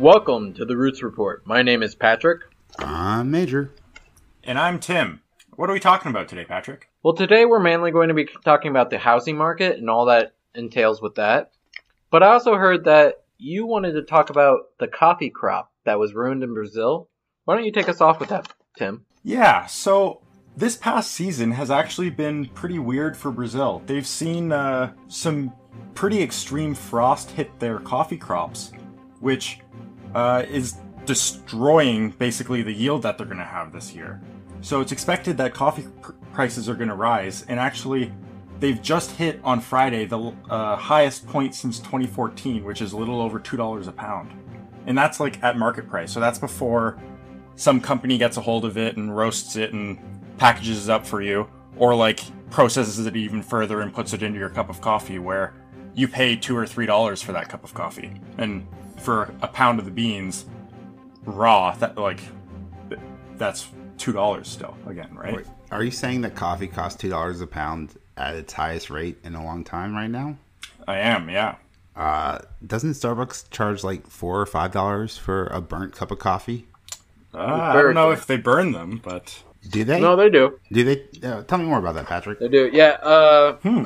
Welcome to the Roots Report. My name is Patrick. I'm Major. And I'm Tim. What are we talking about today, Patrick? Well, today we're mainly going to be talking about the housing market and all that entails with that. But I also heard that you wanted to talk about the coffee crop that was ruined in Brazil. Why don't you take us off with that, Tim? Yeah, so this past season has actually been pretty weird for Brazil. They've seen uh, some pretty extreme frost hit their coffee crops, which uh, is destroying basically the yield that they're going to have this year. So it's expected that coffee pr- prices are going to rise, and actually, they've just hit on Friday the uh, highest point since 2014, which is a little over two dollars a pound, and that's like at market price. So that's before some company gets a hold of it and roasts it and packages it up for you, or like processes it even further and puts it into your cup of coffee, where you pay two or three dollars for that cup of coffee, and for a pound of the beans raw, that like that's two dollars still again, right? Wait, are you saying that coffee costs two dollars a pound at its highest rate in a long time right now? I am, yeah. Uh, doesn't Starbucks charge like four or five dollars for a burnt cup of coffee? Uh, I don't know if they burn them, but Do they? No, they do. Do they? Uh, tell me more about that, Patrick. They do. Yeah. Uh, hmm.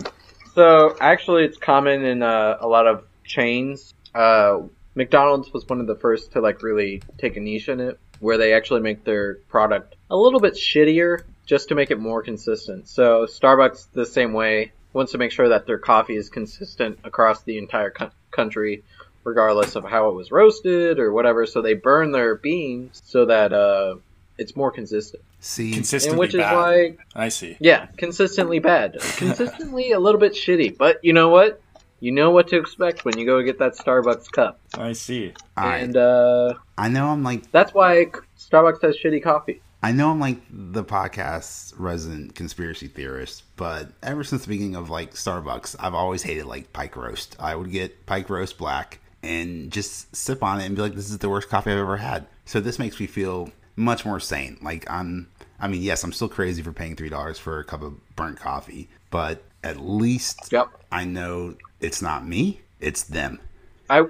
So actually, it's common in uh, a lot of chains. Uh, McDonald's was one of the first to like really take a niche in it, where they actually make their product a little bit shittier just to make it more consistent. So Starbucks, the same way, wants to make sure that their coffee is consistent across the entire co- country, regardless of how it was roasted or whatever. So they burn their beans so that uh, it's more consistent. See, consistently And which is bad. why I see. yeah, consistently bad. Consistently a little bit shitty. But you know what? You know what to expect when you go get that Starbucks cup. I see. all right. And uh, I know I'm like that's why Starbucks has shitty coffee. I know I'm like the podcast's resident conspiracy theorist, but ever since the beginning of like Starbucks, I've always hated like pike roast. I would get pike roast black and just sip on it and be like, "This is the worst coffee I've ever had." So this makes me feel much more sane. Like I'm, I mean, yes, I'm still crazy for paying three dollars for a cup of burnt coffee, but at least Yep. I know it's not me; it's them. I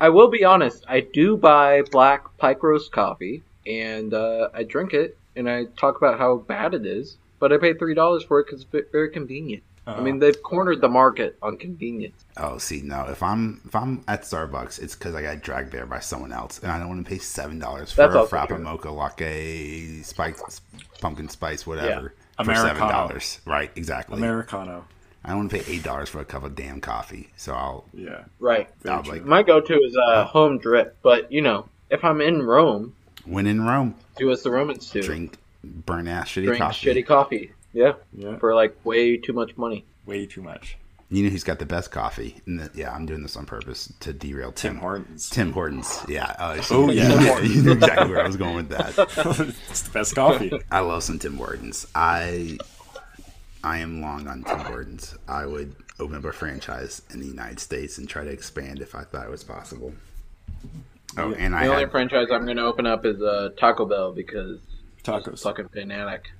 I will be honest. I do buy black pike roast coffee, and uh, I drink it, and I talk about how bad it is. But I pay three dollars for it because it's very convenient. I mean, they've cornered the market on convenience. Oh, see, no. If I'm if I'm at Starbucks, it's because I got dragged there by someone else, and I don't want to pay seven dollars for That's a also frappa true. mocha latte, spice, pumpkin spice, whatever, for Americano. seven dollars. Right, exactly. Americano. I don't want to pay eight dollars for a cup of damn coffee, so I'll. Yeah. Right. I'll like My go-to is uh, home drip. But you know, if I'm in Rome, when in Rome, do as the Romans do. drink burn ass shitty drink coffee. shitty coffee. Yeah, Yeah. for like way too much money. Way too much. You know who's got the best coffee? And the, yeah, I'm doing this on purpose to derail Tim. Tim Hortons. Tim Hortons. Yeah. Uh, Oh, yeah. you knew exactly where I was going with that. it's the best coffee. I love some Tim Hortons. I I am long on Tim Hortons. I would open up a franchise in the United States and try to expand if I thought it was possible. Oh, and I The only had, franchise I'm going to open up is uh, Taco Bell because Tacos. fucking fanatic.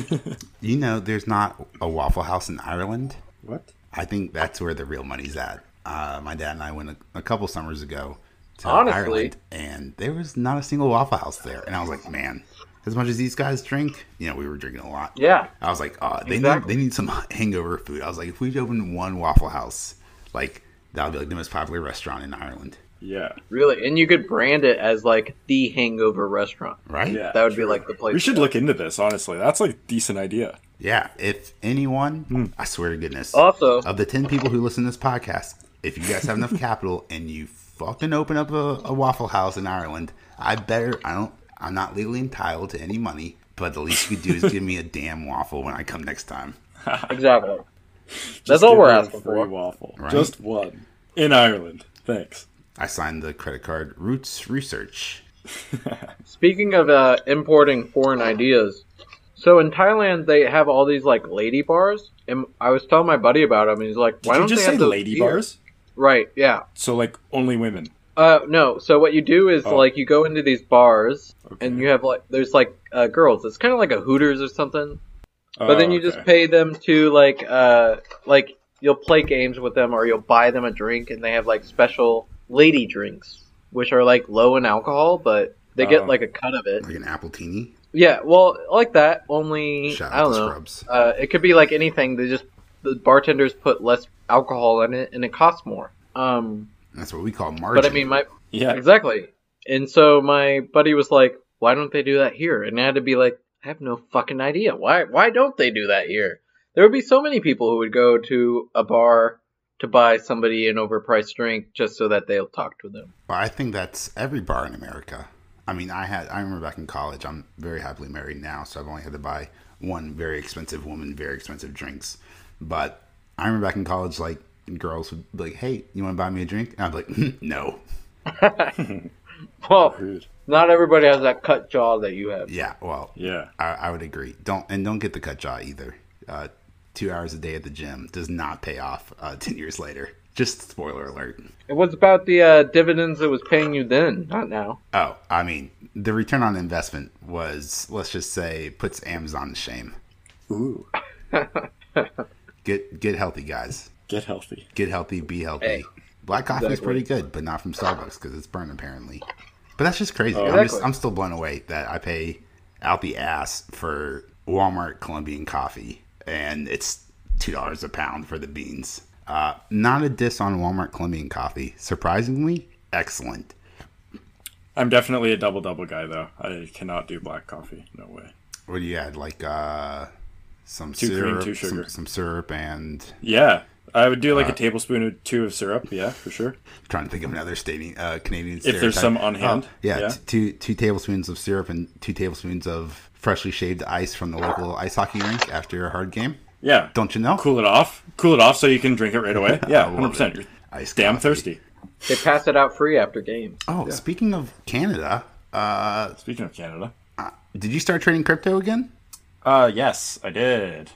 you know, there's not a Waffle House in Ireland. What? I think that's where the real money's at. Uh, my dad and I went a, a couple summers ago to Honestly. Ireland, and there was not a single Waffle House there. And I was like, man, as much as these guys drink, you know, we were drinking a lot. Yeah, I was like, oh, they Exactly. need they need some hangover food. I was like, if we opened one Waffle House, like that would be like the most popular restaurant in Ireland, Yeah. really. And you could brand it as like the hangover restaurant. right? Yeah. That would be like the place. We should look into this, honestly. That's like a decent idea. Yeah. If anyone, Hmm. I swear to goodness, Also, of the ten people who listen to this podcast, if you guys have enough capital and you fucking open up a, a Waffle House in Ireland, I better. I don't. I'm not legally entitled to any money, but the least you could do is give me a damn waffle when I come next time. exactly. Just That's all we're asking for. waffle. Right. Just one. In Ireland. Thanks. I signed the credit card Roots Research. Speaking of uh, importing foreign ideas, so in Thailand they have all these like lady bars, and I was telling my buddy about them, and he's like, "Why Did don't just they say have those lady here?" bars? Right? Yeah. So like only women. Uh, no. So what you do is Oh. like you go into these bars, Okay. and you have like there's like uh, girls. It's kind of like a Hooters or something. But then Oh, you just pay them to like uh like you'll play games with them or you'll buy them a drink and they have like special lady drinks which are like low in alcohol, but they Oh. get like a cut of it. Like an appletini. Yeah, well, like that. Only Shout I don't know. Scrubs. Uh, it could be like anything. They just the bartenders put less alcohol in it, and it costs more. Um, That's what we call margin. but I mean, my Yeah. exactly. And so my buddy was like, "Why don't they do that here?" And I had to be like, "I have no fucking idea. Why? Why don't they do that here?" There would be so many people who would go to a bar to buy somebody an overpriced drink just so that they'll talk to them. Well, I think that's every bar in America. I mean, I had I remember back in college. I'm very happily married now, so I've only had to buy one very expensive woman very expensive drinks. But I remember back in college, like girls would be like, "Hey, you want to buy me a drink?" And I'd be like, "No." Well, not everybody has that cut jaw that you have. Yeah, well, Yeah. I, I would agree. Don't and don't get the cut jaw either. Uh, two hours a day at the gym does not pay off uh, ten years later. Just spoiler alert. It was about the uh, dividends it was paying you then, not now. Oh, I mean, the return on investment was, let's just say, puts Amazon to shame. Ooh. Get get healthy, guys. Get healthy. Get healthy, be healthy. Hey. Black coffee is pretty good, but not from Starbucks because it's burnt apparently. But that's just crazy. I'm, Exactly. just, I'm still blown away that I pay out the ass for Walmart Colombian coffee, and it's two dollars a pound for the beans. Uh, not a diss on Walmart Colombian coffee. Surprisingly, excellent. I'm definitely a double double guy though. I cannot do black coffee. No way. What do you add? Like uh, some Two cream, syrup, two some, some syrup, and Yeah. I would do like a tablespoon or two of syrup. Yeah, for sure. trying to think of another stating uh, Canadian. If there's some on hand, Oh, yeah, yeah. t- two two tablespoons of syrup and two tablespoons of freshly shaved ice from the local ice hockey rink after a hard game. Yeah. Don't you know? Cool it off. Cool it off so you can drink it right away. Yeah, hundred percent. it. You're Ice damn coffee. thirsty. They pass it out free after games. Oh, speaking of Canada, uh, Speaking of Canada. did you start trading crypto again? Uh yes, I did.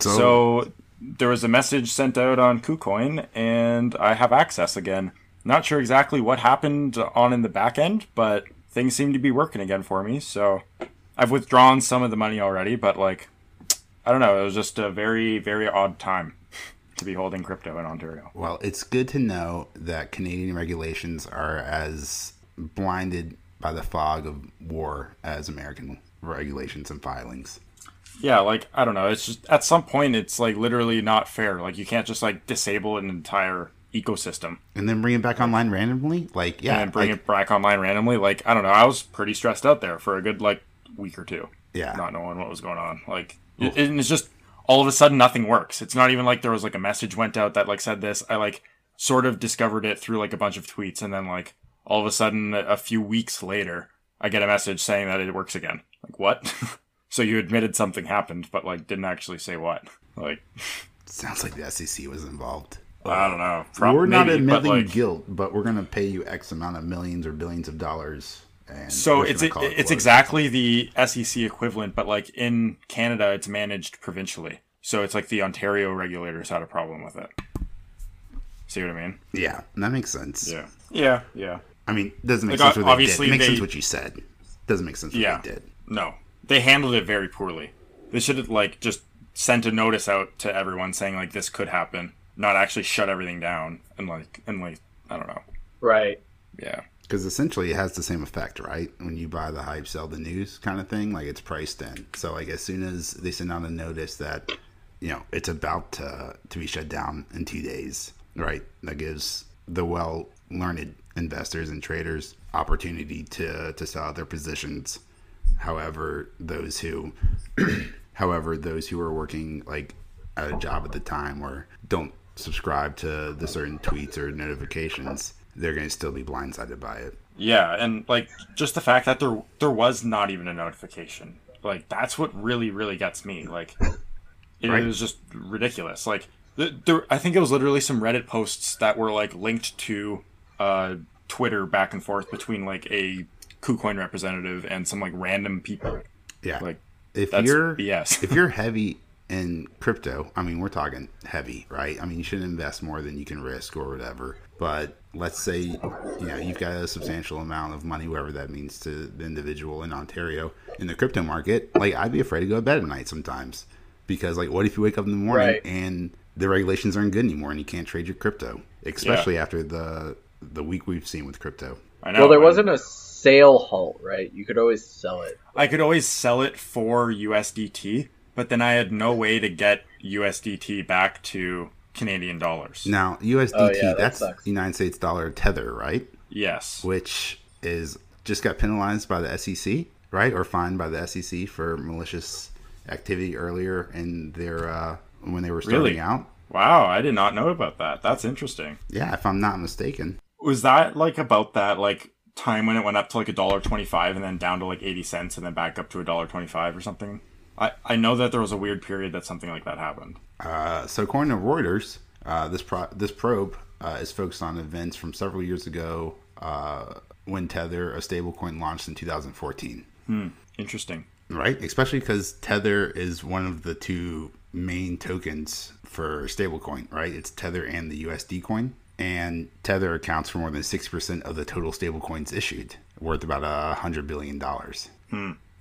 So there was a message sent out on KuCoin, and I have access again. Not sure exactly what happened on in the back end, but things seem to be working again for me. So I've withdrawn some of the money already, but like, I don't know. It was just a very, very odd time to be holding crypto in Ontario. Well, it's good to know that Canadian regulations are as blinded by the fog of war as American regulations and filings. Yeah, like I don't know. It's just at some point, it's like literally not fair. Like you can't just like disable an entire ecosystem And then bring it back online randomly? Like, yeah. and bring like- it back online randomly. Like I don't know. I was pretty stressed out there for a good like week or two. Yeah. not knowing what was going on. Like, it, and it's just all of a sudden nothing works. It's not even like there was like a message went out that like said this. I like sort of discovered it through like a bunch of tweets, and then like all of a sudden a few weeks later, I get a message saying that it works again. Like what? so you admitted something happened, but like didn't actually say what. Like Sounds like the SEC was involved. I don't know. Prob- we're not maybe, but, admitting like, guilt, but we're going to pay you X amount of millions or billions of dollars. And So it's gonna it it's exactly the SEC equivalent, but like in Canada, it's managed provincially. So it's like the Ontario regulators had a problem with it. See what I mean? Yeah, that makes sense. Yeah. Yeah. Yeah. I mean, doesn't make Like, sense what they did. obviously It makes they- sense what you said. Doesn't make sense what Yeah. they did. No, they handled it very poorly. They should have like just sent a notice out to everyone saying like this could happen, not actually shut everything down and like and like I don't know. Right. Yeah. Because essentially it has the same effect, right? When you buy the hype, sell the news kind of thing, like it's priced in. So like as soon as they send out a notice that, you know, it's about to, to be shut down in two days, right? That gives the well learned investors and traders opportunity to, to sell out their positions. However, those who however, those who are working like at a job at the time or don't subscribe to the certain tweets or notifications, they're going to still be blindsided by it. Yeah, and like just the fact that there there was not even a notification, like that's what really really gets me. Like it Right. was just ridiculous. Like th- there, I think it was literally some Reddit posts that were like linked to uh, Twitter back and forth between like a KuCoin representative and some like random people. Yeah. Like if that's you're BS. if you're heavy in crypto, I mean, we're talking heavy, right? I mean, you shouldn't invest more than you can risk or whatever. But let's say you know you've got a substantial amount of money, whatever that means to the individual in Ontario in the crypto market. Like, I'd be afraid to go to bed at night sometimes because, like, what if you wake up in the morning Right. and the regulations aren't good anymore and you can't trade your crypto, especially after the the week we've seen with crypto. I know. well, there and wasn't a sale halt, right? You could always sell it. I could always sell it for USDT, but then I had no way to get USDT back to Canadian dollars. Now USDT, Oh, yeah, that that's sucks. United States dollar tether, right? Yes. Which is just got penalized by the SEC, right, or fined by the SEC for malicious activity earlier in their uh, when they were starting Really? out. Wow, I did not know about that. That's interesting. Yeah, if I'm not mistaken. Was that like about that like time when it went up to like a dollar twenty five and then down to like eighty cents and then back up to a dollar twenty five or something? I, I know that there was a weird period that something like that happened. Uh, so according to Reuters, uh, this pro- this probe uh, is focused on events from several years ago uh, when Tether, a stablecoin, launched in 2014. Interesting. Right, especially because Tether is one of the two main tokens for stablecoin. Right, it's Tether and the USD coin, and Tether accounts for more than six percent of the total stablecoins issued, worth about a hundred billion dollars.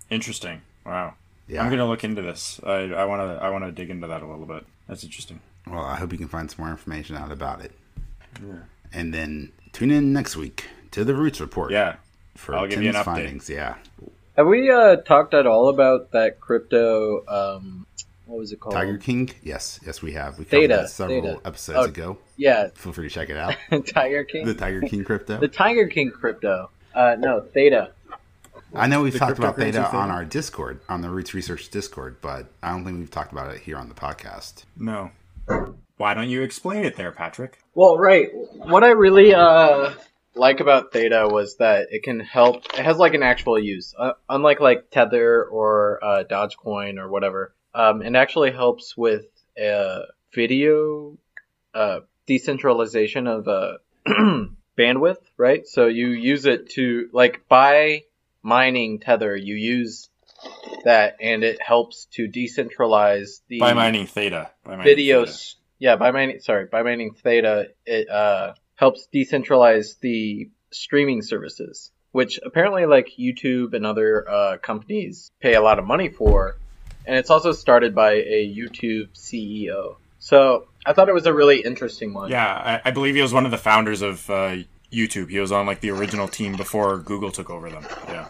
Interesting. Wow. Yeah. I'm gonna look into this. I I wanna I wanna dig into that a little bit. That's interesting. Well, I hope you can find some more information out about it. Yeah. And then tune in next week to the Roots Report. Yeah. for I'll give you an Tim's update. findings. Yeah, Have we uh, talked at all about that crypto? Um, what was it called? Tiger King. Yes, yes, we have. We covered Theta, that several Theta. episodes Oh. ago. Yeah, Feel free to check it out. Tiger King. the Tiger King crypto. The Tiger King crypto. Uh, no, Theta. I know we've the talked about cryptocurrency Theta on our Discord, on the Roots Research Discord, but I don't think we've talked about it here on the podcast. No. Why don't you explain it there, Patrick? Well, right. What I really uh like about Theta was that it can help. It has like an actual use, uh, unlike like Tether or uh, Dogecoin or whatever. Um, it actually helps with uh, video uh, decentralization of uh, bandwidth, right? So you use it to like by mining Tether, you use that, and it helps to decentralize the By mining theta. By mining video theta. yeah by mining sorry by mining theta it uh helps decentralize the streaming services which apparently like youtube and other uh companies pay a lot of money for and it's also started by a youtube ceo so i thought it was a really interesting one Yeah, I, I believe he was one of the founders of uh, YouTube. He was on like the original team before Google took over them. Yeah.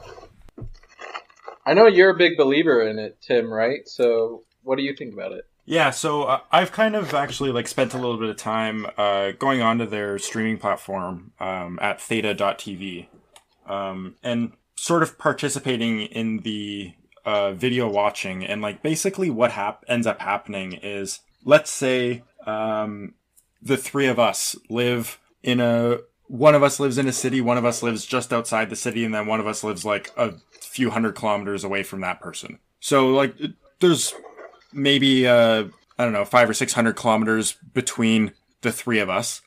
i know you're a big believer in it tim right so what do you think about it Yeah, so uh, I've kind of actually like spent a little bit of time uh, going onto their streaming platform um, at theta.tv um, and sort of participating in the uh, video watching. And like basically what hap- ends up happening is let's say um, the three of us live in a one of us lives in a city, one of us lives just outside the city, and then one of us lives like a few hundred kilometers away from that person. So like there's maybe uh I don't know, five or six hundred kilometers between the three of us.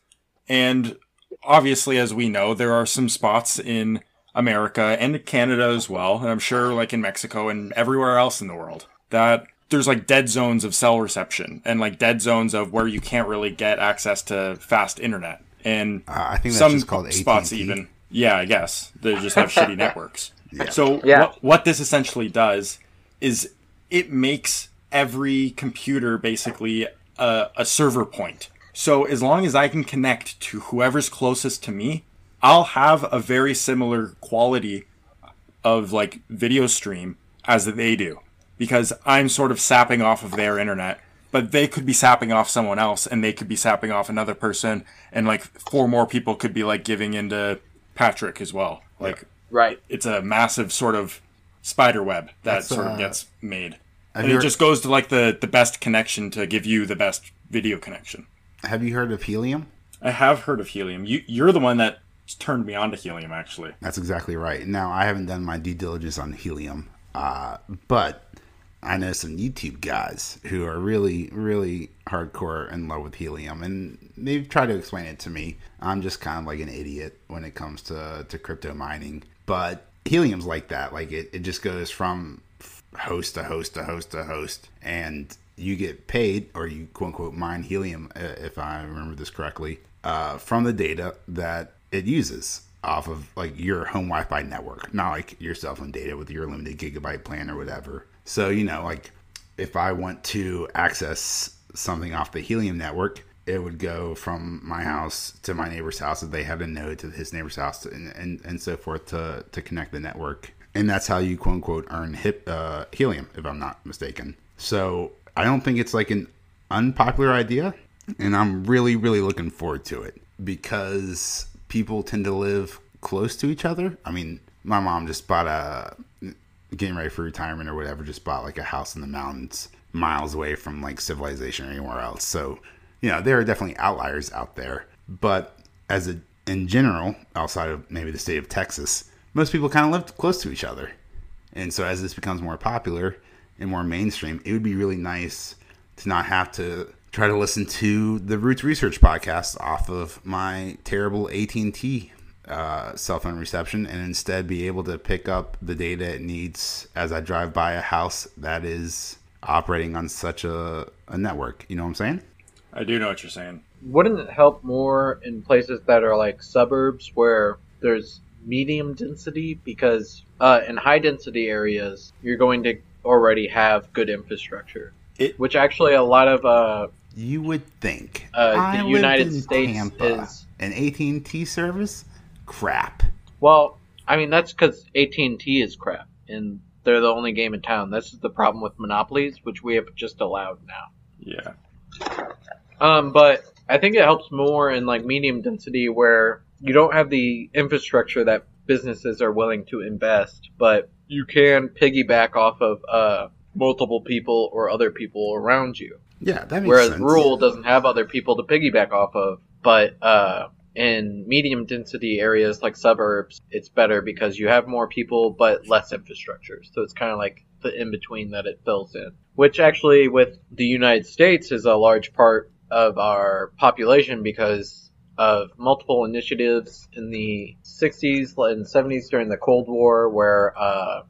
And obviously, as we know, there are some spots in America and Canada as well, and I'm sure like in Mexico and everywhere else in the world that there's like dead zones of cell reception and like dead zones of where you can't really get access to fast internet. And Uh, I think that's some just called spots AT&T. even yeah i guess they just have shitty networks so Yeah. what, what this essentially does is it makes every computer basically a, a server point so as long as i can connect to whoever's closest to me i'll have a very similar quality of like video stream as they do because i'm sort of sapping off of their internet but they could be sapping off someone else and they could be sapping off another person and like four more people could be like giving into patrick as well. Like right. it's a massive sort of spider web that That's, sort uh, of gets made. and it heard- just goes to like the the best connection to give you the best video connection. Have you heard of helium? i have heard of helium. You you're the one that turned me on to helium actually That's exactly right. Now, I haven't done my due diligence on helium, uh, but I know some YouTube guys who are really, really hardcore in love with helium, and they've tried to explain it to me. I'm just kind of like an idiot when it comes to, to crypto mining, but helium's like that. Like it, it just goes from host to host to host to host, and you get paid, or you quote unquote mine helium, uh, if I remember this correctly, uh, from the data that it uses off of like your home Wi-Fi network, not like your cell phone data with your limited gigabyte plan or whatever. So you know, like if I want to access something off the Helium network, it would go from my house to my neighbor's house if they had a node to his neighbor's house and, and, and so forth to, to connect the network. And that's how you quote unquote earn hip, uh, helium, if I'm not mistaken. So I don't think it's like an unpopular idea. And I'm really, really looking forward to it because people tend to live close to each other. I mean, my mom just bought a, getting ready for retirement or whatever, just bought like a house in the mountains miles away from like civilization or anywhere else. So, you know, there are definitely outliers out there. But as a, in general, outside of maybe the state of Texas, most people kind of live close to each other. And so as this becomes more popular and more mainstream, it would be really nice to not have to try to listen to the Roots Research podcast off of my terrible AT&T uh, cell phone reception and instead be able to pick up the data it needs as I drive by a house that is operating on such a, a network. You know what I'm saying? I do know what you're saying. Wouldn't it help more in places that are like suburbs where there's medium density? Because uh, in high density areas, you're going to already have good infrastructure. It- which actually a lot of uh, You would think. Uh, the I lived United in States Tampa. is- an AT&T service. Crap. Well, I mean that's because AT and T is crap, and they're the only game in town. This is the problem with monopolies, which we have just allowed now. Yeah. Um, but I think it helps more in like medium density where you don't have the infrastructure that businesses are willing to invest, but you can piggyback off of uh, multiple people or other people around you. Yeah, that makes Whereas sense. rural doesn't have other people to piggyback off of, but uh, in medium density areas like suburbs, it's better because you have more people but less infrastructure. So it's kind of like the in between that it fills in. Which actually, with the United States, is a large part of our population because of multiple initiatives in the 60s and 70s during the Cold War where uh,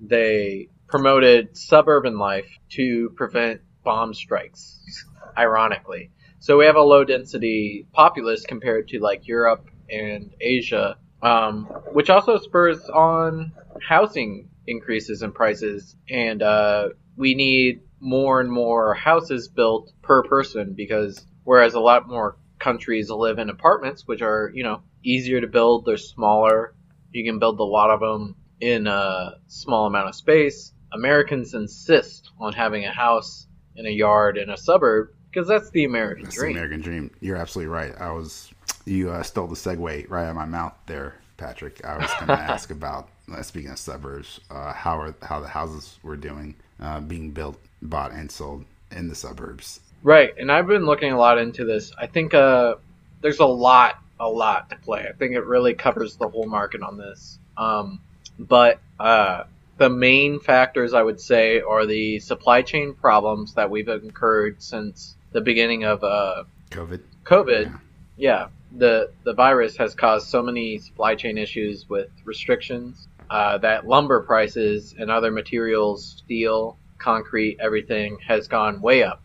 they promoted suburban life to prevent bomb strikes, ironically. So we have a low density populace compared to like Europe and Asia, um, which also spurs on housing increases in prices. And uh, we need more and more houses built per person because whereas a lot more countries live in apartments, which are, you know, easier to build, they're smaller, you can build a lot of them in a small amount of space. Americans insist on having a house in a yard in a suburb because that's the American That's dream. the American dream. You're absolutely right. I was you uh, stole the segue right out of my mouth there, Patrick. I was going to ask about uh, speaking of suburbs, uh, how are how the houses were doing, uh, being built, bought, and sold in the suburbs. Right, and I've been looking a lot into this. I think uh, there's a lot, a lot to play. I think it really covers the whole market on this. Um, but uh, the main factors I would say are the supply chain problems that we've incurred since the beginning of uh, COVID. COVID. Yeah. Yeah, the the virus has caused so many supply chain issues with restrictions uh, that lumber prices and other materials, steel, concrete, everything has gone way up.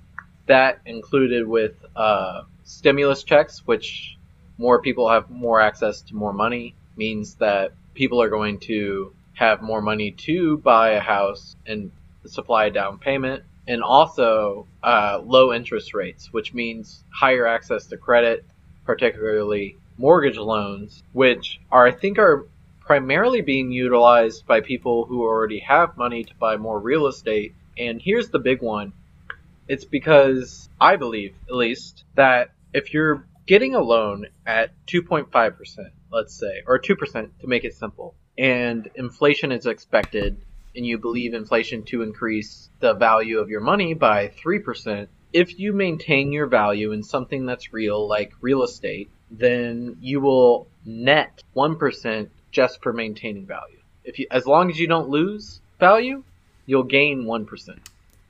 That included with uh, stimulus checks, which more people have more access to more money, means that people are going to have more money to buy a house and supply a down payment, and also uh, low interest rates, which means higher access to credit, particularly mortgage loans, which are I think are primarily being utilized by people who already have money to buy more real estate. And here's the big one. It's because I believe, at least, that if you're getting a loan at 2.5%, let's say, or 2% to make it simple, and inflation is expected, and you believe inflation to increase the value of your money by 3%, if you maintain your value in something that's real, like real estate, then you will net 1% just for maintaining value. If you, as long as you don't lose value, you'll gain 1%,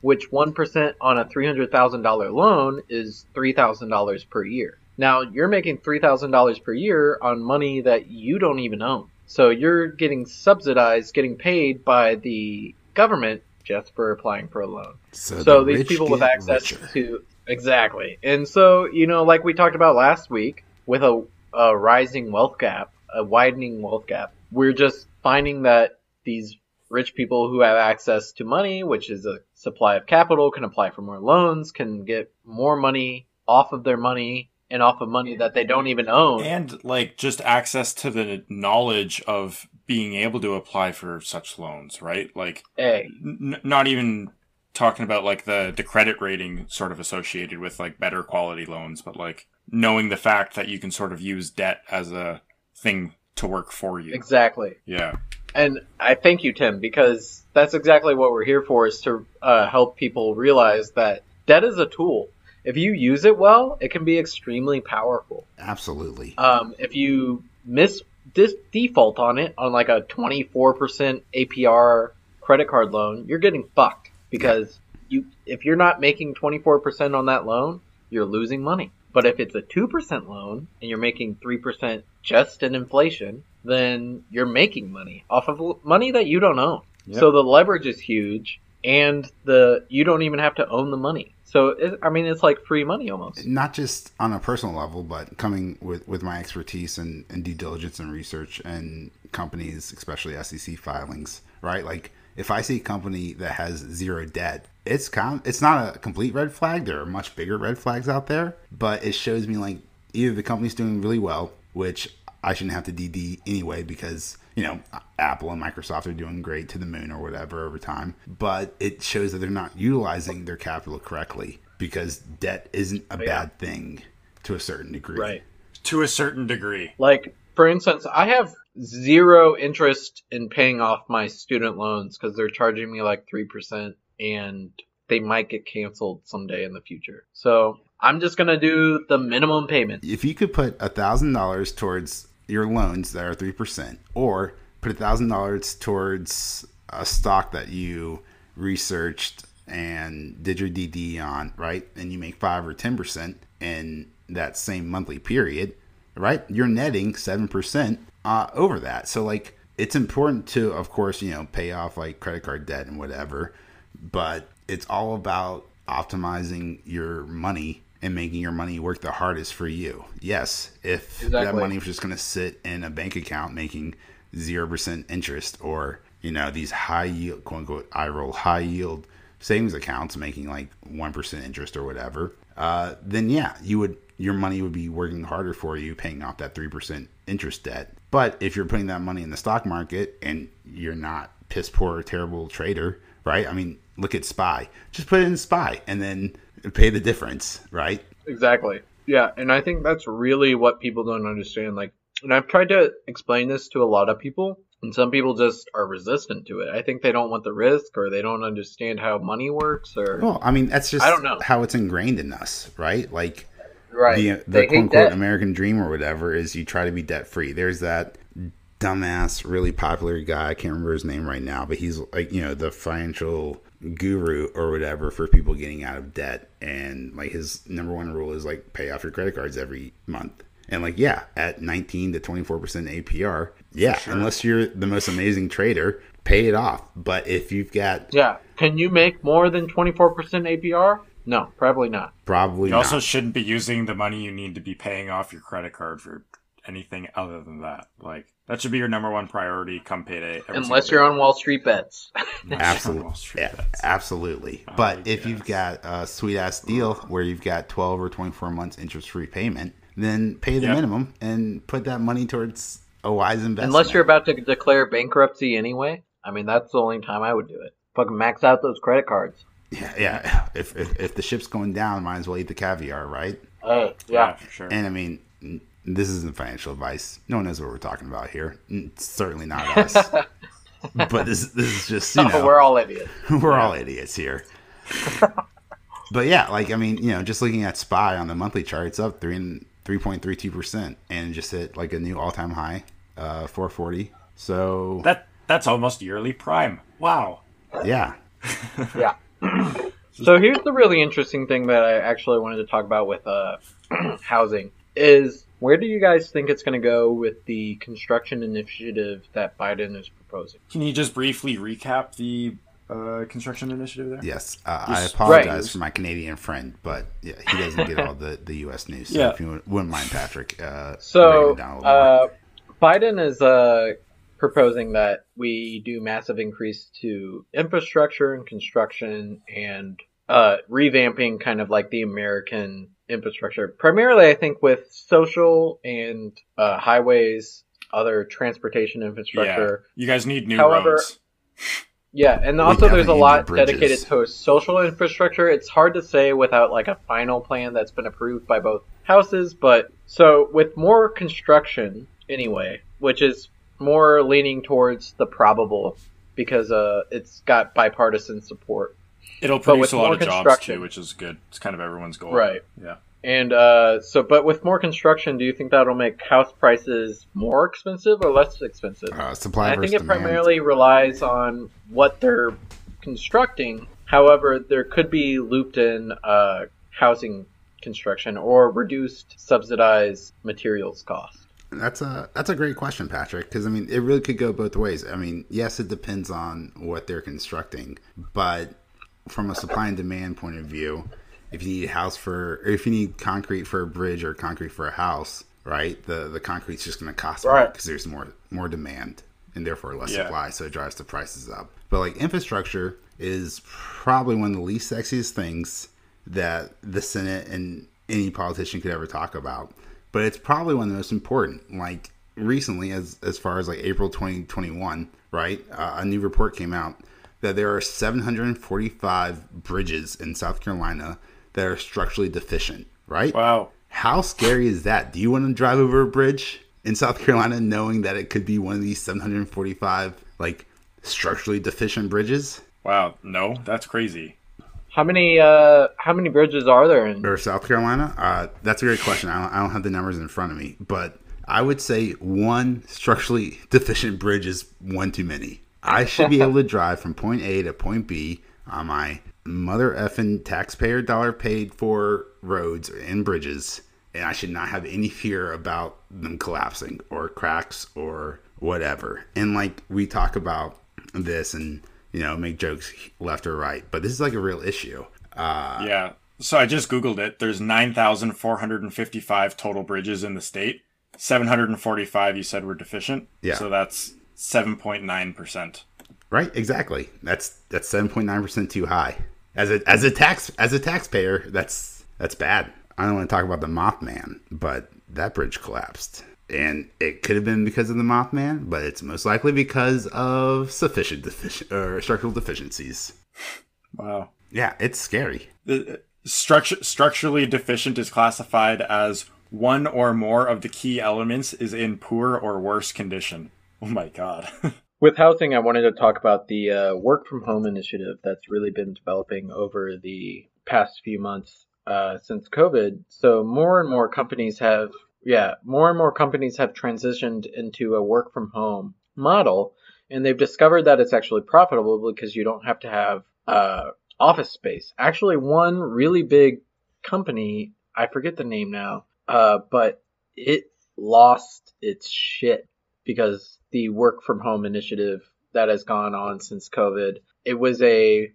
which 1% on a $300,000 loan is $3,000 per year. Now, you're making $3,000 per year on money that you don't even own. So you're getting subsidized, getting paid by the government just for applying for a loan. So, So the these people with access richer. to exactly, and so you know, like we talked about last week, with a, a rising wealth gap, a widening wealth gap, we're just finding that these rich people who have access to money, which is a supply of capital, can apply for more loans, can get more money off of their money and off of money that they don't even own. And like just access to the knowledge of being able to apply for such loans, right? Like hey, n- not even talking about like the the credit rating sort of associated with like better quality loans, but like knowing the fact that you can sort of use debt as a thing to work for you. exactly. Yeah. And I thank you, Tim, because that's exactly what we're here for is to uh, help people realize that debt is a tool. If you use it well, it can be extremely powerful. Absolutely. Um, if you miss dis- default on it on like a 24% APR credit card loan, you're getting fucked because you if you're not making 24% on that loan, you're losing money. But if it's a 2% loan and you're making 3% just in inflation, then you're making money off of money that you don't own. Yep. So the leverage is huge and the you don't even have to own the money. So it, I mean it's like free money almost. not just on a personal level, but coming with, with my expertise and, and due diligence and research and companies, especially SEC filings, right? Like if I see a company that has zero debt, it's com- it's not a complete red flag. There are much bigger red flags out there, but it shows me like either the company's doing really well, which I shouldn't have to DD anyway because you know Apple and Microsoft are doing great to the moon or whatever over time, but it shows that they're not utilizing their capital correctly because debt isn't a oh, Yeah. bad thing to a certain degree. Right. To a certain degree. Like, for instance, I have zero interest in paying off my student loans because they're charging me like 3% and they might get canceled someday in the future. So I'm just going to do the minimum payment. If you could put a thousand dollars towards your loans that are three percent, or put a thousand dollars towards a stock that you researched and did your DD on, right, and you make five or ten percent in that same monthly period, right, you're netting seven percent uh, over that. So like, it's important to, of course, you know, pay off like credit card debt and whatever, but it's all about optimizing your money and making your money work the hardest for you. Yes, if that money was just going to sit in a bank account making 0% interest or, you know, these high yield, quote unquote, I roll high yield savings accounts making like 1% interest or whatever, uh, then yeah, you would, your money would be working harder for you paying off that 3% interest debt. But if you're putting that money in the stock market and you're not piss poor terrible trader, right? I mean, look at SPY. Just put it in SPY and then pay the difference, right? Exactly. Yeah, and I think that's really what people don't understand. Like, and I've tried to explain this to a lot of people, and some people just are resistant to it. I think they don't want the risk, or they don't understand how money works, or Well, I mean, that's just I don't know. how it's ingrained in us, right? Like right. the they the quote unquote. American dream or whatever is you try to be debt free. There's that dumbass, really popular guy. I can't remember his name right now, but he's like you know the financial guru or whatever for people getting out of debt. And like his number one rule is like pay off your credit cards every month. And like yeah, at 19 to 24 percent APR, yeah, unless you're the most amazing trader, pay it off. But if you've got Yeah. Can you make more than 24% APR? No, probably not. probably You not. also shouldn't be using the money you need to be paying off your credit card for anything other than that. Like that should be your number one priority come payday. every Unless you're day. on Wall Street bets. Absolutely. Street Yeah, bets. absolutely. I But if guess. you've got a sweet ass deal where you've got 12 or 24 months interest free payment, then pay the Yep. minimum and put that money towards a wise investment. Unless you're about to declare bankruptcy anyway. I mean, that's the only time I would do it. Fucking max out those credit cards. yeah, yeah. If, if if the ship's going down, might as well eat the caviar, right? Hey, yeah, yeah. for sure. And I mean, n- this isn't financial advice. No one knows what we're talking about here. N- Certainly not us. but this this is just you know We're all idiots. We're all idiots here. but yeah, like I mean, you know, just looking at SPY on the monthly chart, it's up three and three point three two percent, and just hit like a new all time high, uh, four forty. So that that's almost yearly prime. Wow. yeah, Yeah. so here's the really interesting thing that I actually wanted to talk about with uh, housing is where do you guys think it's going to go with the construction initiative that Biden is proposing? Can you just briefly recap the uh, construction initiative there? yes. Uh, I apologize Right. for my Canadian friend, but yeah, he doesn't get all the, the U.S. news. So Yeah. if you wouldn't- wouldn't mind, Patrick, uh, So down a uh, Biden is uh, proposing that we do massive increase to infrastructure and construction and uh, revamping kind of like the American infrastructure. Primarily, I think with social and uh, highways, other transportation infrastructure. Yeah. You guys need new However- roads. Yeah, and also there's a lot dedicated to social infrastructure. It's hard to say without like a final plan that's been approved by both houses, but so with more construction anyway, which is more leaning towards the probable because uh it's got bipartisan support. It'll produce a lot of jobs too, which is good. It's kind of everyone's goal. Right. Yeah. And uh so but with more construction, do you think that'll make house prices more expensive or less expensive? Uh, supply I think it demand. primarily relies on what they're constructing. However, there could be looped in uh, housing construction or reduced subsidized materials cost. That's a that's a great question, Patrick. Because I mean, it really could go both ways. I mean, yes, it depends on what they're constructing, but from a supply and demand point of view, if you need a house for, or if you need concrete for a bridge or concrete for a house, right? The the concrete's just going to cost more Right. because there's more more demand and therefore less Yeah. supply, so it drives the prices up. But like infrastructure is probably one of the least sexiest things that the Senate and any politician could ever talk about. But it's probably one of the most important. Like recently, as as far as like April 2021, right? Uh, a new report came out that there are 745 bridges in South Carolina that are structurally deficient. Right? Wow. How scary is that? Do you want to drive over a bridge in South Carolina knowing that it could be one of these 745 like structurally deficient bridges? Wow. No, that's crazy. How many uh, how many bridges are there in? or South Carolina? Uh, that's a great question. I don't, I don't have the numbers in front of me, but I would say one structurally deficient bridge is one too many. I should be able to drive from point A to point B on my mother effing taxpayer dollar paid for roads and bridges, and I should not have any fear about them collapsing or cracks or whatever. And like we talk about this and you know make jokes left or right, but this is like a real issue. Uh, Yeah. So I just googled it. There's 9,455 total bridges in the state. 745 you said were deficient. Yeah. So that's 7.9%. Right, exactly. That's that's seven point nine percent too high. As a as a tax as a taxpayer, that's that's bad. I don't want to talk about the Mothman, but that bridge collapsed, and it could have been because of the Mothman, but it's most likely because of sufficient defici- or structural deficiencies. Wow. Yeah, it's scary. The structure structurally deficient is classified as one or more of the key elements is in poor or worse condition. Oh my god. With housing, I wanted to talk about the uh, work from home initiative that's really been developing over the past few months uh, since COVID. So more and more companies have, yeah, more and more companies have transitioned into a work from home model, and they've discovered that it's actually profitable because you don't have to have uh, office space. Actually, one really big company, I forget the name now, uh, but it lost its shit because the work from home initiative that has gone on since COVID, it was a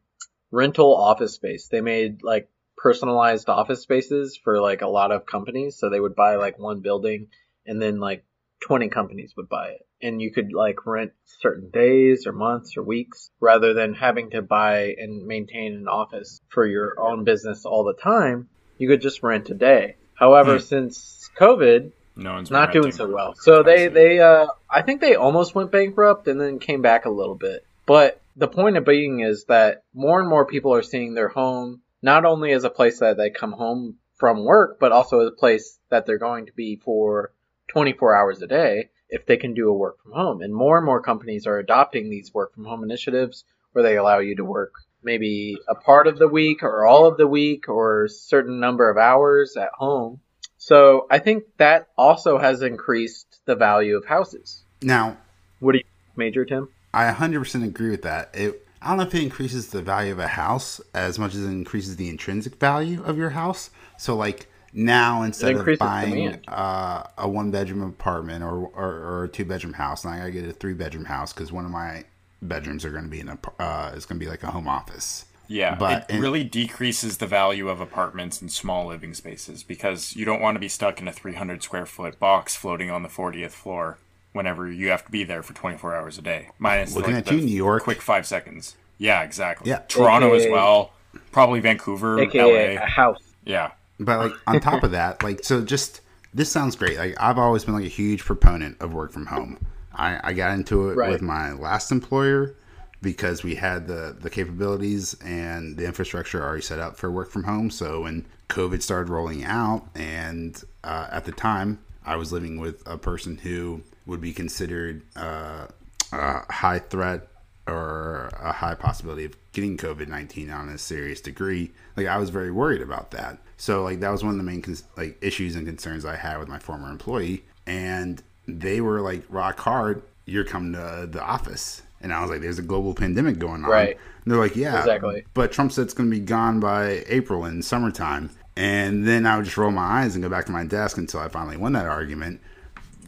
rental office space. They made like personalized office spaces for like a lot of companies. So they would buy like one building and then like 20 companies would buy it. And you could like rent certain days or months or weeks rather than having to buy and maintain an office for your own business all the time. You could just rent a day. However, Hmm. since COVID, no one's not doing so well. So they they uh I think they almost went bankrupt and then came back a little bit. But the point of being is that more and more people are seeing their home not only as a place that they come home from work, but also as a place that they're going to be for 24 hours a day if they can do a work from home. And more and more companies are adopting these work from home initiatives where they allow you to work maybe a part of the week or all of the week or a certain number of hours at home. So I think that also has increased the value of houses. Now, What do you, Major Tim? I 100% agree with that. It, I don't know if it increases the value of a house as much as it increases the intrinsic value of your house. So, like now, instead of buying uh, a one bedroom apartment or, or, or a two bedroom house, and I gotta get a three bedroom house because one of my bedrooms are to be in a uh, is going to be like a home office. Yeah, But- it really decreases the value of apartments and small living spaces because you don't want to be stuck in a 300 square foot box floating on the 40th floor whenever you have to be there for 24 hours a day. Minus Looking like at you, New York. quick five seconds. Yeah, exactly. Yeah. Toronto as well. Probably Vancouver, aka LA. a house. Yeah. But like on top of that, like so just this sounds great. Like I've always been like a huge proponent of work from home. I, I got into it Right. with my last employer because we had the the capabilities and the infrastructure already set up for work from home. So when COVID started rolling out, and uh, at the time I was living with a person who would be considered uh, a high threat or a high possibility of getting COVID nineteen on a serious degree. Like I was very worried about that. So like that was one of the main cons- like issues and concerns I had with my former employee, and they were like rock hard. You're coming to the office, and I was like, "There's a global pandemic going on." Right. And they're like, "Yeah, Exactly. But Trump said it's going to be gone by April in summertime." And then I would just roll my eyes and go back to my desk until I finally won that argument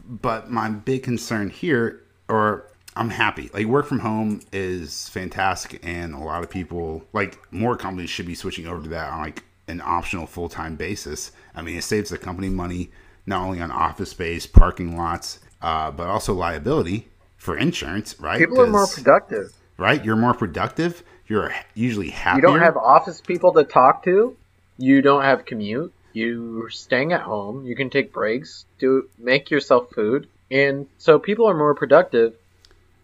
but my big concern here or i'm happy like work from home is fantastic and a lot of people like more companies should be switching over to that on like an optional full-time basis i mean it saves the company money not only on office space parking lots uh, but also liability for insurance right People are more productive. right you're more productive you're usually happier You don't have office people to talk to. You don't have commute. You're staying at home. You can take breaks. Do make yourself food, and so people are more productive.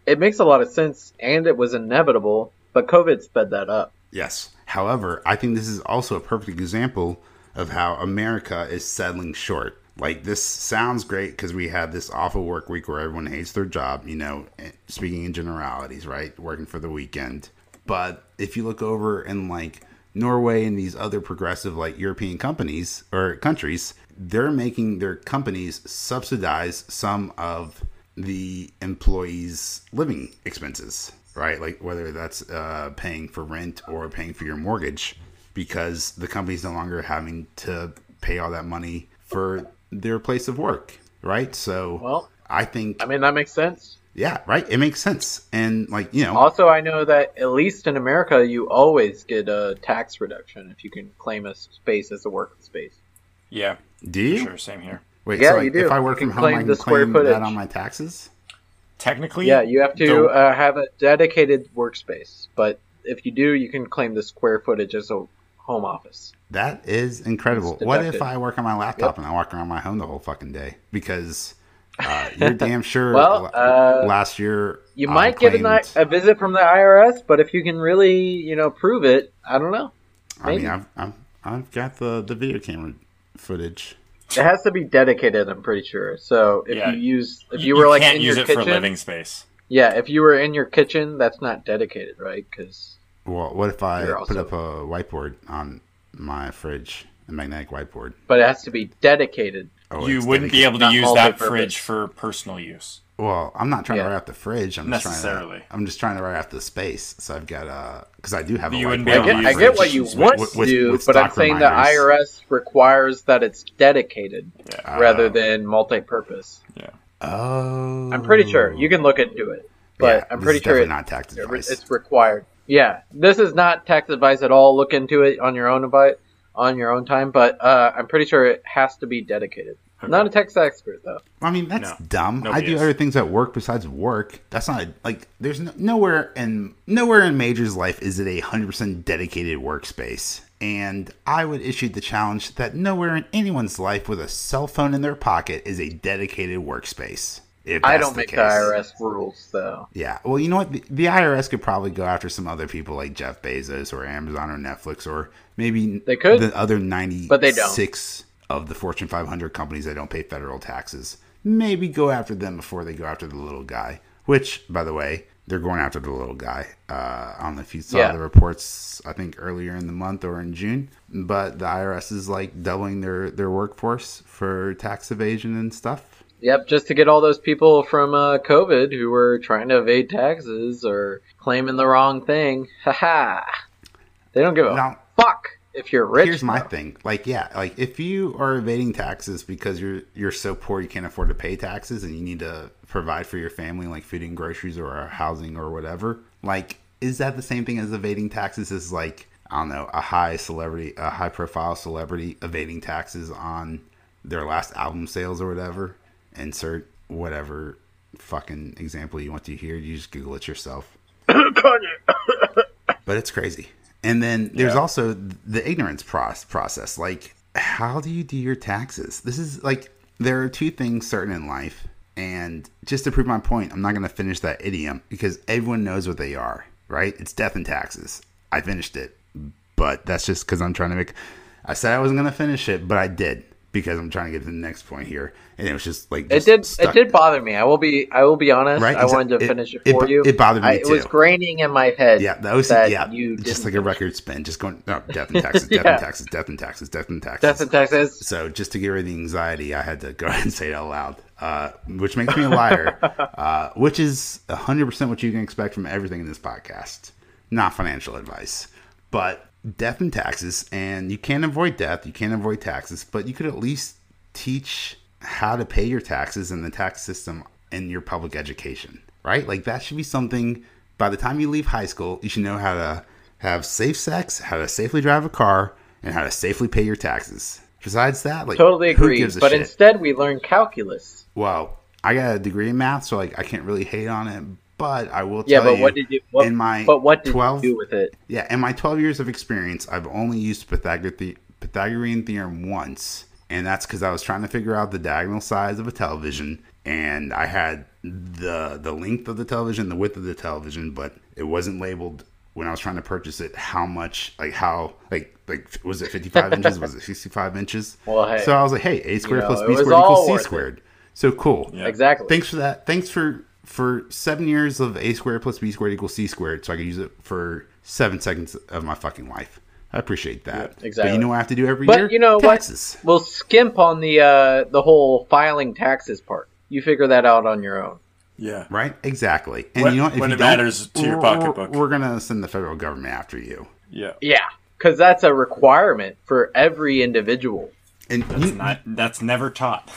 It makes a lot of sense, and it was inevitable. But COVID sped that up. Yes. However, I think this is also a perfect example of how America is settling short. Like, this sounds great because we had this awful work week where everyone hates their job, you know, eh, speaking in generalities, right? Working for the weekend. But if you look over in like Norway and these other progressive, like European companies or countries, they're making their companies subsidize some of the employees' living expenses, right? Like whether that's uh, paying for rent or paying for your mortgage, because the company's no longer having to pay all that money for their place of work, right? So, Well, I think, I mean that makes sense. yeah, right. It makes sense, and like you know, Also, I know that at least in America, you always get a tax reduction if you can claim a space as a work space. Yeah. do you? Sure. Same here. Wait, Yeah, so like, you do. if I work from home, I can the square claim footage. that on my taxes. Technically. Yeah, you have to the- uh, have a dedicated workspace, but if you do, you can claim the square footage as a home office. That is incredible. What if. I work on my laptop Yep. and I walk around my home the whole fucking day? Because uh, you're damn sure. Well, uh, last year You I might get a, claimed- ni- a visit from the IRS, but if you can really, you know, prove it, I don't know. I mean, I've, I've I've got the the video camera footage. It has to be dedicated. I'm pretty sure. So if Yeah. you use, if you were like can't in use your it for kitchen, living space. yeah, if you were in your kitchen, that's not dedicated, right? Because Well, what if I You're put up a whiteboard on my fridge, a magnetic whiteboard? but it has to be dedicated. Oh, you wouldn't be able to Not use that fridge for personal use. Well, I'm not trying Yeah. to write out the fridge. I'm just Necessarily. trying to. I'm just trying to write out the space. So I've got uh, because I do have a You wouldn't be able on to get, I get what you want with- to with- do, with but I'm stock saying the. IRS requires that it's dedicated Yeah. rather Oh. than multi-purpose. Yeah. Oh, I'm pretty sure you can look into it, but Yeah, I'm pretty sure definitely it, not tax advice. it's required. Yeah, this is not tax advice at all. Look into it on your own advi- on your own time, but uh, I'm pretty sure it has to be dedicated. I'm not a tax expert though. I mean, that's No, dumb. I do is. other things at work besides work. That's not like there's no, nowhere in nowhere in Major's life is it a hundred percent dedicated workspace. And I would issue the challenge that nowhere in anyone's life with a cell phone in their pocket is a dedicated workspace. I don't the make case. the IRS rules though. Yeah. Well, you know what? The, the IRS could probably go after some other people like Jeff Bezos or Amazon or Netflix or maybe They could, the other 96 but they don't. of the Fortune 500 companies that don't pay federal taxes. Maybe go after them before they go after the little guy. Which, by the way, they're going after the little guy. Uh, I don't know if you saw Yeah. the reports. I think earlier in the month or in June. But the IRS is like doubling their their workforce for tax evasion and stuff. Yep, just to get all those people from uh, COVID who were trying to evade taxes or claiming the wrong thing. Haha. They don't give a Now, fuck if you're rich. Here's my though. thing. Like, yeah, like if you are evading taxes because you're you're so poor you can't afford to pay taxes and you need to provide for your family, like food and groceries or housing or whatever. Like, is that the same thing as evading taxes? Is like I don't know a high celebrity, a high profile celebrity evading taxes on their last album sales or whatever. Insert whatever fucking example you want to hear. You just Google it yourself. but it's crazy. And then there's Yeah. also the ignorance process. Like, how do you do your taxes? This is like, there are two things certain in life. And just to prove my point, I'm not going to finish that idiom because everyone knows what they are, right? It's death and taxes. I finished it, but that's just because I'm trying to make. I said I wasn't going to finish it, but I did because I'm trying to get to the next point here. And it was just like, It did. stuck- It did bother me. I will be. I will be honest. Right, I wanted to it- finish it it for you. it bothered me I, It was too. graining in my head. Yeah, the OC, that yeah, you just like a record spin, just going no death and taxes, death Yeah. and taxes, death and taxes, death and taxes. Death in Texas. So just to get rid of the anxiety, I had to go ahead and say it out loud, uh, which makes me a liar, uh, which is hundred percent what you can expect from everything in this podcast. Not financial advice, but death and taxes, and you can't avoid death, you can't avoid taxes, but you could at least teach how to pay your taxes and the tax system in your public education, right? Like that should be something. By the time you leave high school, you should know how to have safe sex, how to safely drive a car, and how to safely pay your taxes. Besides that, like Totally agree. But shit? instead, we learn calculus. well, I got a degree in math, so like I can't really hate on it. But I will tell Yeah, tell but you, what did you? What, in my but what did 12 you do with it? yeah, in my 12 years of experience, I've only used Pythagor- the- Pythagorean theorem once, and that's because I was trying to figure out the diagonal size of a television, and I had the the length of the television, the width of the television, but it wasn't labeled when I was trying to purchase it. How much, like how, like like was it 55 inches? Was it 65 inches? Well, hey, so I was like, hey, a squared know, plus it b squared equals c worth it. squared. So cool. Yeah. Exactly. Thanks for that. Thanks for for seven years of a squared plus b squared equals c squared, so I could use it for seven seconds of my fucking life. I appreciate that. But exactly. you know what I have to do every But year? you know what? Taxes. We'll skimp on the uh, the whole filing taxes part. You figure that out on your own. Yeah. Right? Exactly. And When- you know what? If when you it matters to your we're- pocketbook. We're, we're gonna send the federal government after you. Yeah. Yeah, because that's a requirement for every individual. And That's you, not. That's never taught.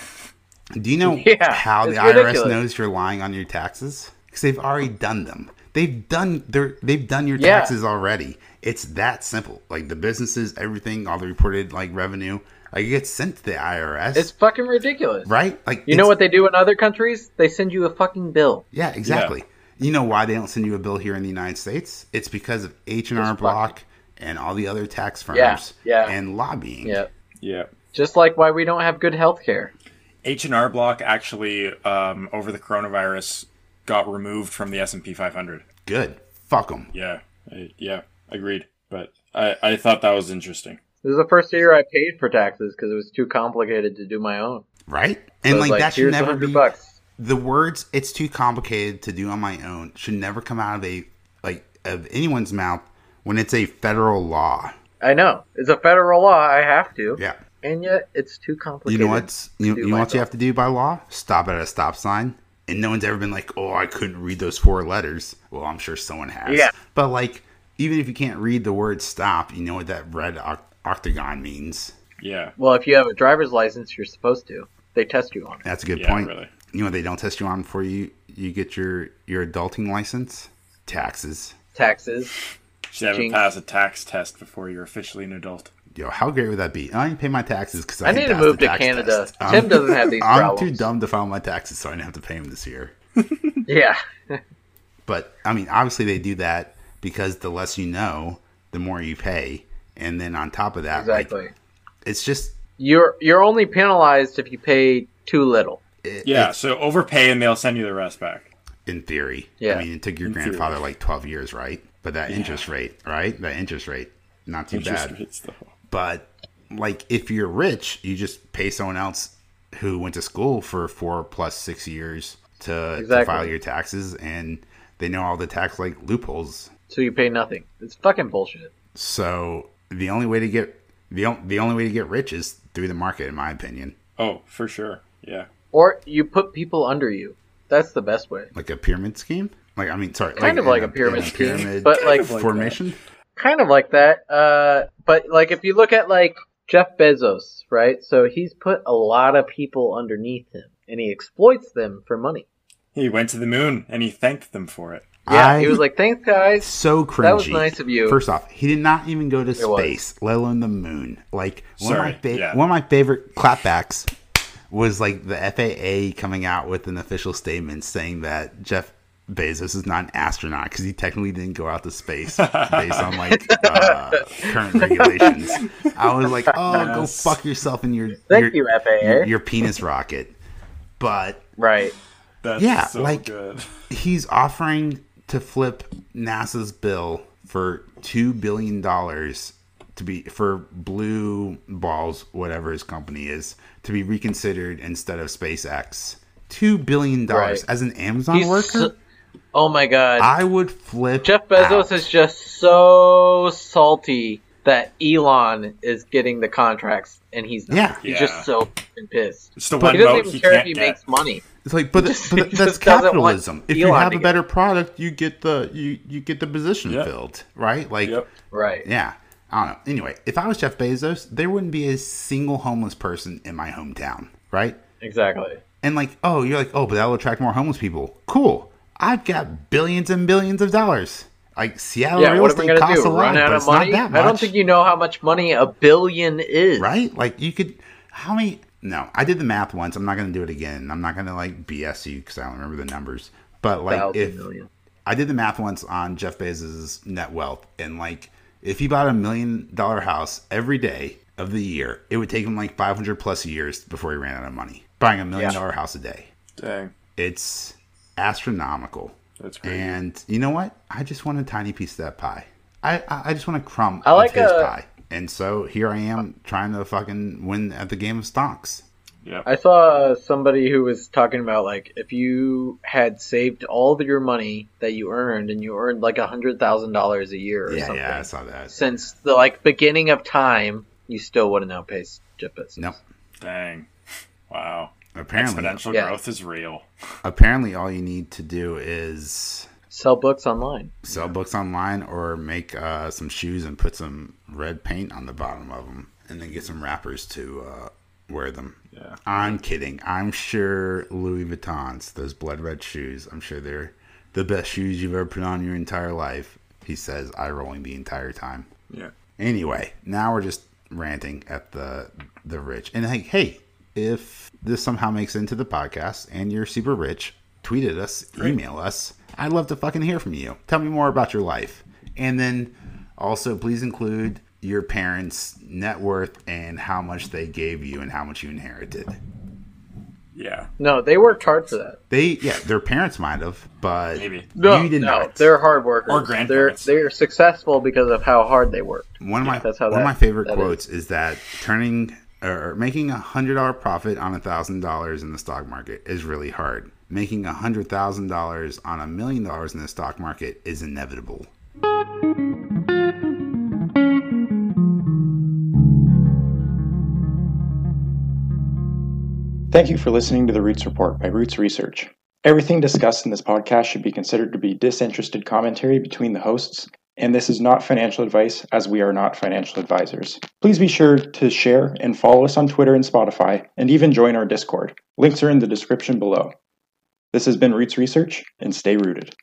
Do you know Yeah, how the it's IRS knows you're lying on your taxes? Because they've already done them. They've done their they've done your Yeah. taxes already. It's that simple. Like the businesses, everything, all the reported like revenue, like it gets sent to the IRS. It's fucking ridiculous. right? Like You know what they do in other countries? They send you a fucking bill. Yeah, exactly. You know why they don't send you a bill here in the United States? It's because of H and R Block and all the other tax firms Yeah, yeah. and lobbying. Yeah. Yeah. Just like why we don't have good health care. H and R Block actually um, over the coronavirus got removed from the S and P 500. Good. Fuck them. Yeah. I, yeah. Agreed. But I, I thought that was interesting. This is the first year I paid for taxes because it was too complicated to do my own. Right? So And it was like, that should here's never 100 be bucks. the words it's too complicated to do on my own should never come out of a like of anyone's mouth when it's a federal law. I know it's a federal law. I have to, Yeah. And yet it's too complicated. You complicated. know what's you, you know what you have to do by law? Stop at a stop sign. And no one's ever been like, "Oh, I couldn't read those four letters." Well, I'm sure someone has. Yeah. But like, even if you can't read the word "stop," you know what that red oct- octagon means. Yeah. Well, if you have a driver's license, you're supposed to. They test you on it. That's a good Yeah. point. Really. You know what they don't test you on before you you get your your adulting license? Taxes. Taxes. Should have to Jinx. pass a tax test before you're officially an adult. Yo, how great would that be? I didn't pay my taxes because I, I need didn't to move to tax Canada. test. Tim I'm- doesn't have these problems. I'm problems. too dumb to file my taxes, so I didn't have to pay them this year. Yeah. But I mean, obviously they do that because the less you know, the more you pay, and then on top of that, exactly. like it's just You're you're only penalized if you pay too little. it, Yeah. it's- So overpay and they'll send you the rest back. in theory. Yeah. I mean, it took your In theory. grandfather like twelve years, right? But that Yeah. interest rate, right? That interest rate, not too Interest bad. Rates, though. But like, if you're rich, you just pay someone else who went to school for four plus six years to, to file your taxes, and they know all the tax like loopholes. So you pay nothing. It's fucking bullshit. So the only way to get the on- the only way to get rich is through the market, in my opinion, Oh, for sure. Yeah. Or you put people under you. That's the best way. like a pyramid scheme. Like I mean, sorry, Kind of like in a pyramid in scheme, but like of like formation. Kind of like that. Uh, but like if you look at like Jeff Bezos, right? So he's put a lot of people underneath him, and he exploits them for money. He went to the moon and he thanked them for it. Yeah, I- he was like, "Thanks, guys." so cringy. That was nice of you. First off, he did not even go to was. space, let alone the moon. Like one Sorry, of my fa- yeah. one of my favorite clapbacks was like the FAA coming out with an official statement saying that Jeff Bezos is not an astronaut because he technically didn't go out to space based on like uh, current regulations. I was like, oh, go fuck yourself in your Thank your, you, FAA. your, your penis rocket. But right. That's Yeah, so like- good. he's offering to flip NASA's bill for two billion dollars to be for Blue Balls, whatever his company is, to be reconsidered instead of SpaceX. Two billion dollars Right. as an Amazon He's worker. so- oh my god. I would flip. Jeff Bezos out. is just so salty that Elon is getting the contracts and he's not. Yeah. He's Yeah. just so pissed. It's the one He doesn't even he care if he get. makes money. It's like, but, just- but that's just doesn't want capitalism. If you have a better product, you get the you you get the position Yep. filled, right? Like, Yep. Right. yeah. I don't know. Anyway, if I was Jeff Bezos, there wouldn't be a single homeless person in my hometown, right? Exactly. And like, oh, you're like, oh, but that'll attract more homeless people. Cool. I've got billions and billions of dollars. Like Seattle Yeah, real what estate costs do? a lot, Run out but of it's money? not that much. I don't think you know how much money a billion is. right? Like you could, how many? No, I did the math once. I'm not going to do it again. I'm not going to like BS you because I don't remember the numbers. But like, if million. I did the math once on Jeff Bezos' net wealth, and like, if he bought a million dollar house every day of the year, it would take him like 500 plus years before he ran out of money buying a million Yeah. dollar house a day. Dang. It's astronomical. That's crazy. And you know what? I just want a tiny piece of that pie. I I, I just want a crumb I like of his a- pie. And so here I am trying to fucking win at the game of stocks. Yep. I saw somebody who was talking about like if you had saved all of your money that you earned and you earned like a hundred thousand dollars a year or Yeah, something yeah, I saw that. since the like beginning of time, you still wouldn't outpace Jeff Bezos. Nope. Dang. Wow. Apparently, Exponential Yeah. growth is real. apparently, all you need to do is Sell books online. sell books online or make uh, some shoes and put some red paint on the bottom of them, and then get some rappers to uh, wear them. Yeah. I'm kidding. I'm sure Louis Vuittons, those blood red shoes, I'm sure they're the best shoes you've ever put on your entire life. He says, eye rolling the entire time. Yeah. Anyway, now we're just ranting at the the rich. And hey, hey, if this somehow makes it into the podcast and you're super rich, tweet at us, email us. I'd love to fucking hear from you. Tell me more about your life. And then also please include your parents' net worth and how much they gave you and how much you inherited. Yeah. No, they worked hard for that. They yeah, their parents might have, but Maybe. No, you did no, not. they're hard workers. Or They're grandparents. they're successful because of how hard they worked. One of my that's how one of my favorite that quotes is. that turning or making a hundred dollar profit on a thousand dollars in the stock market is really hard. Making a hundred thousand dollars on a million dollars in the stock market is inevitable. Thank you for listening to the Roots Report by Roots Research. Everything discussed in this podcast should be considered to be disinterested commentary between the hosts, and this is not financial advice as we are not financial advisors. Please be sure to share and follow us on Twitter and Spotify, and even join our Discord. Links are in the description below. This has been Roots Research, and stay rooted.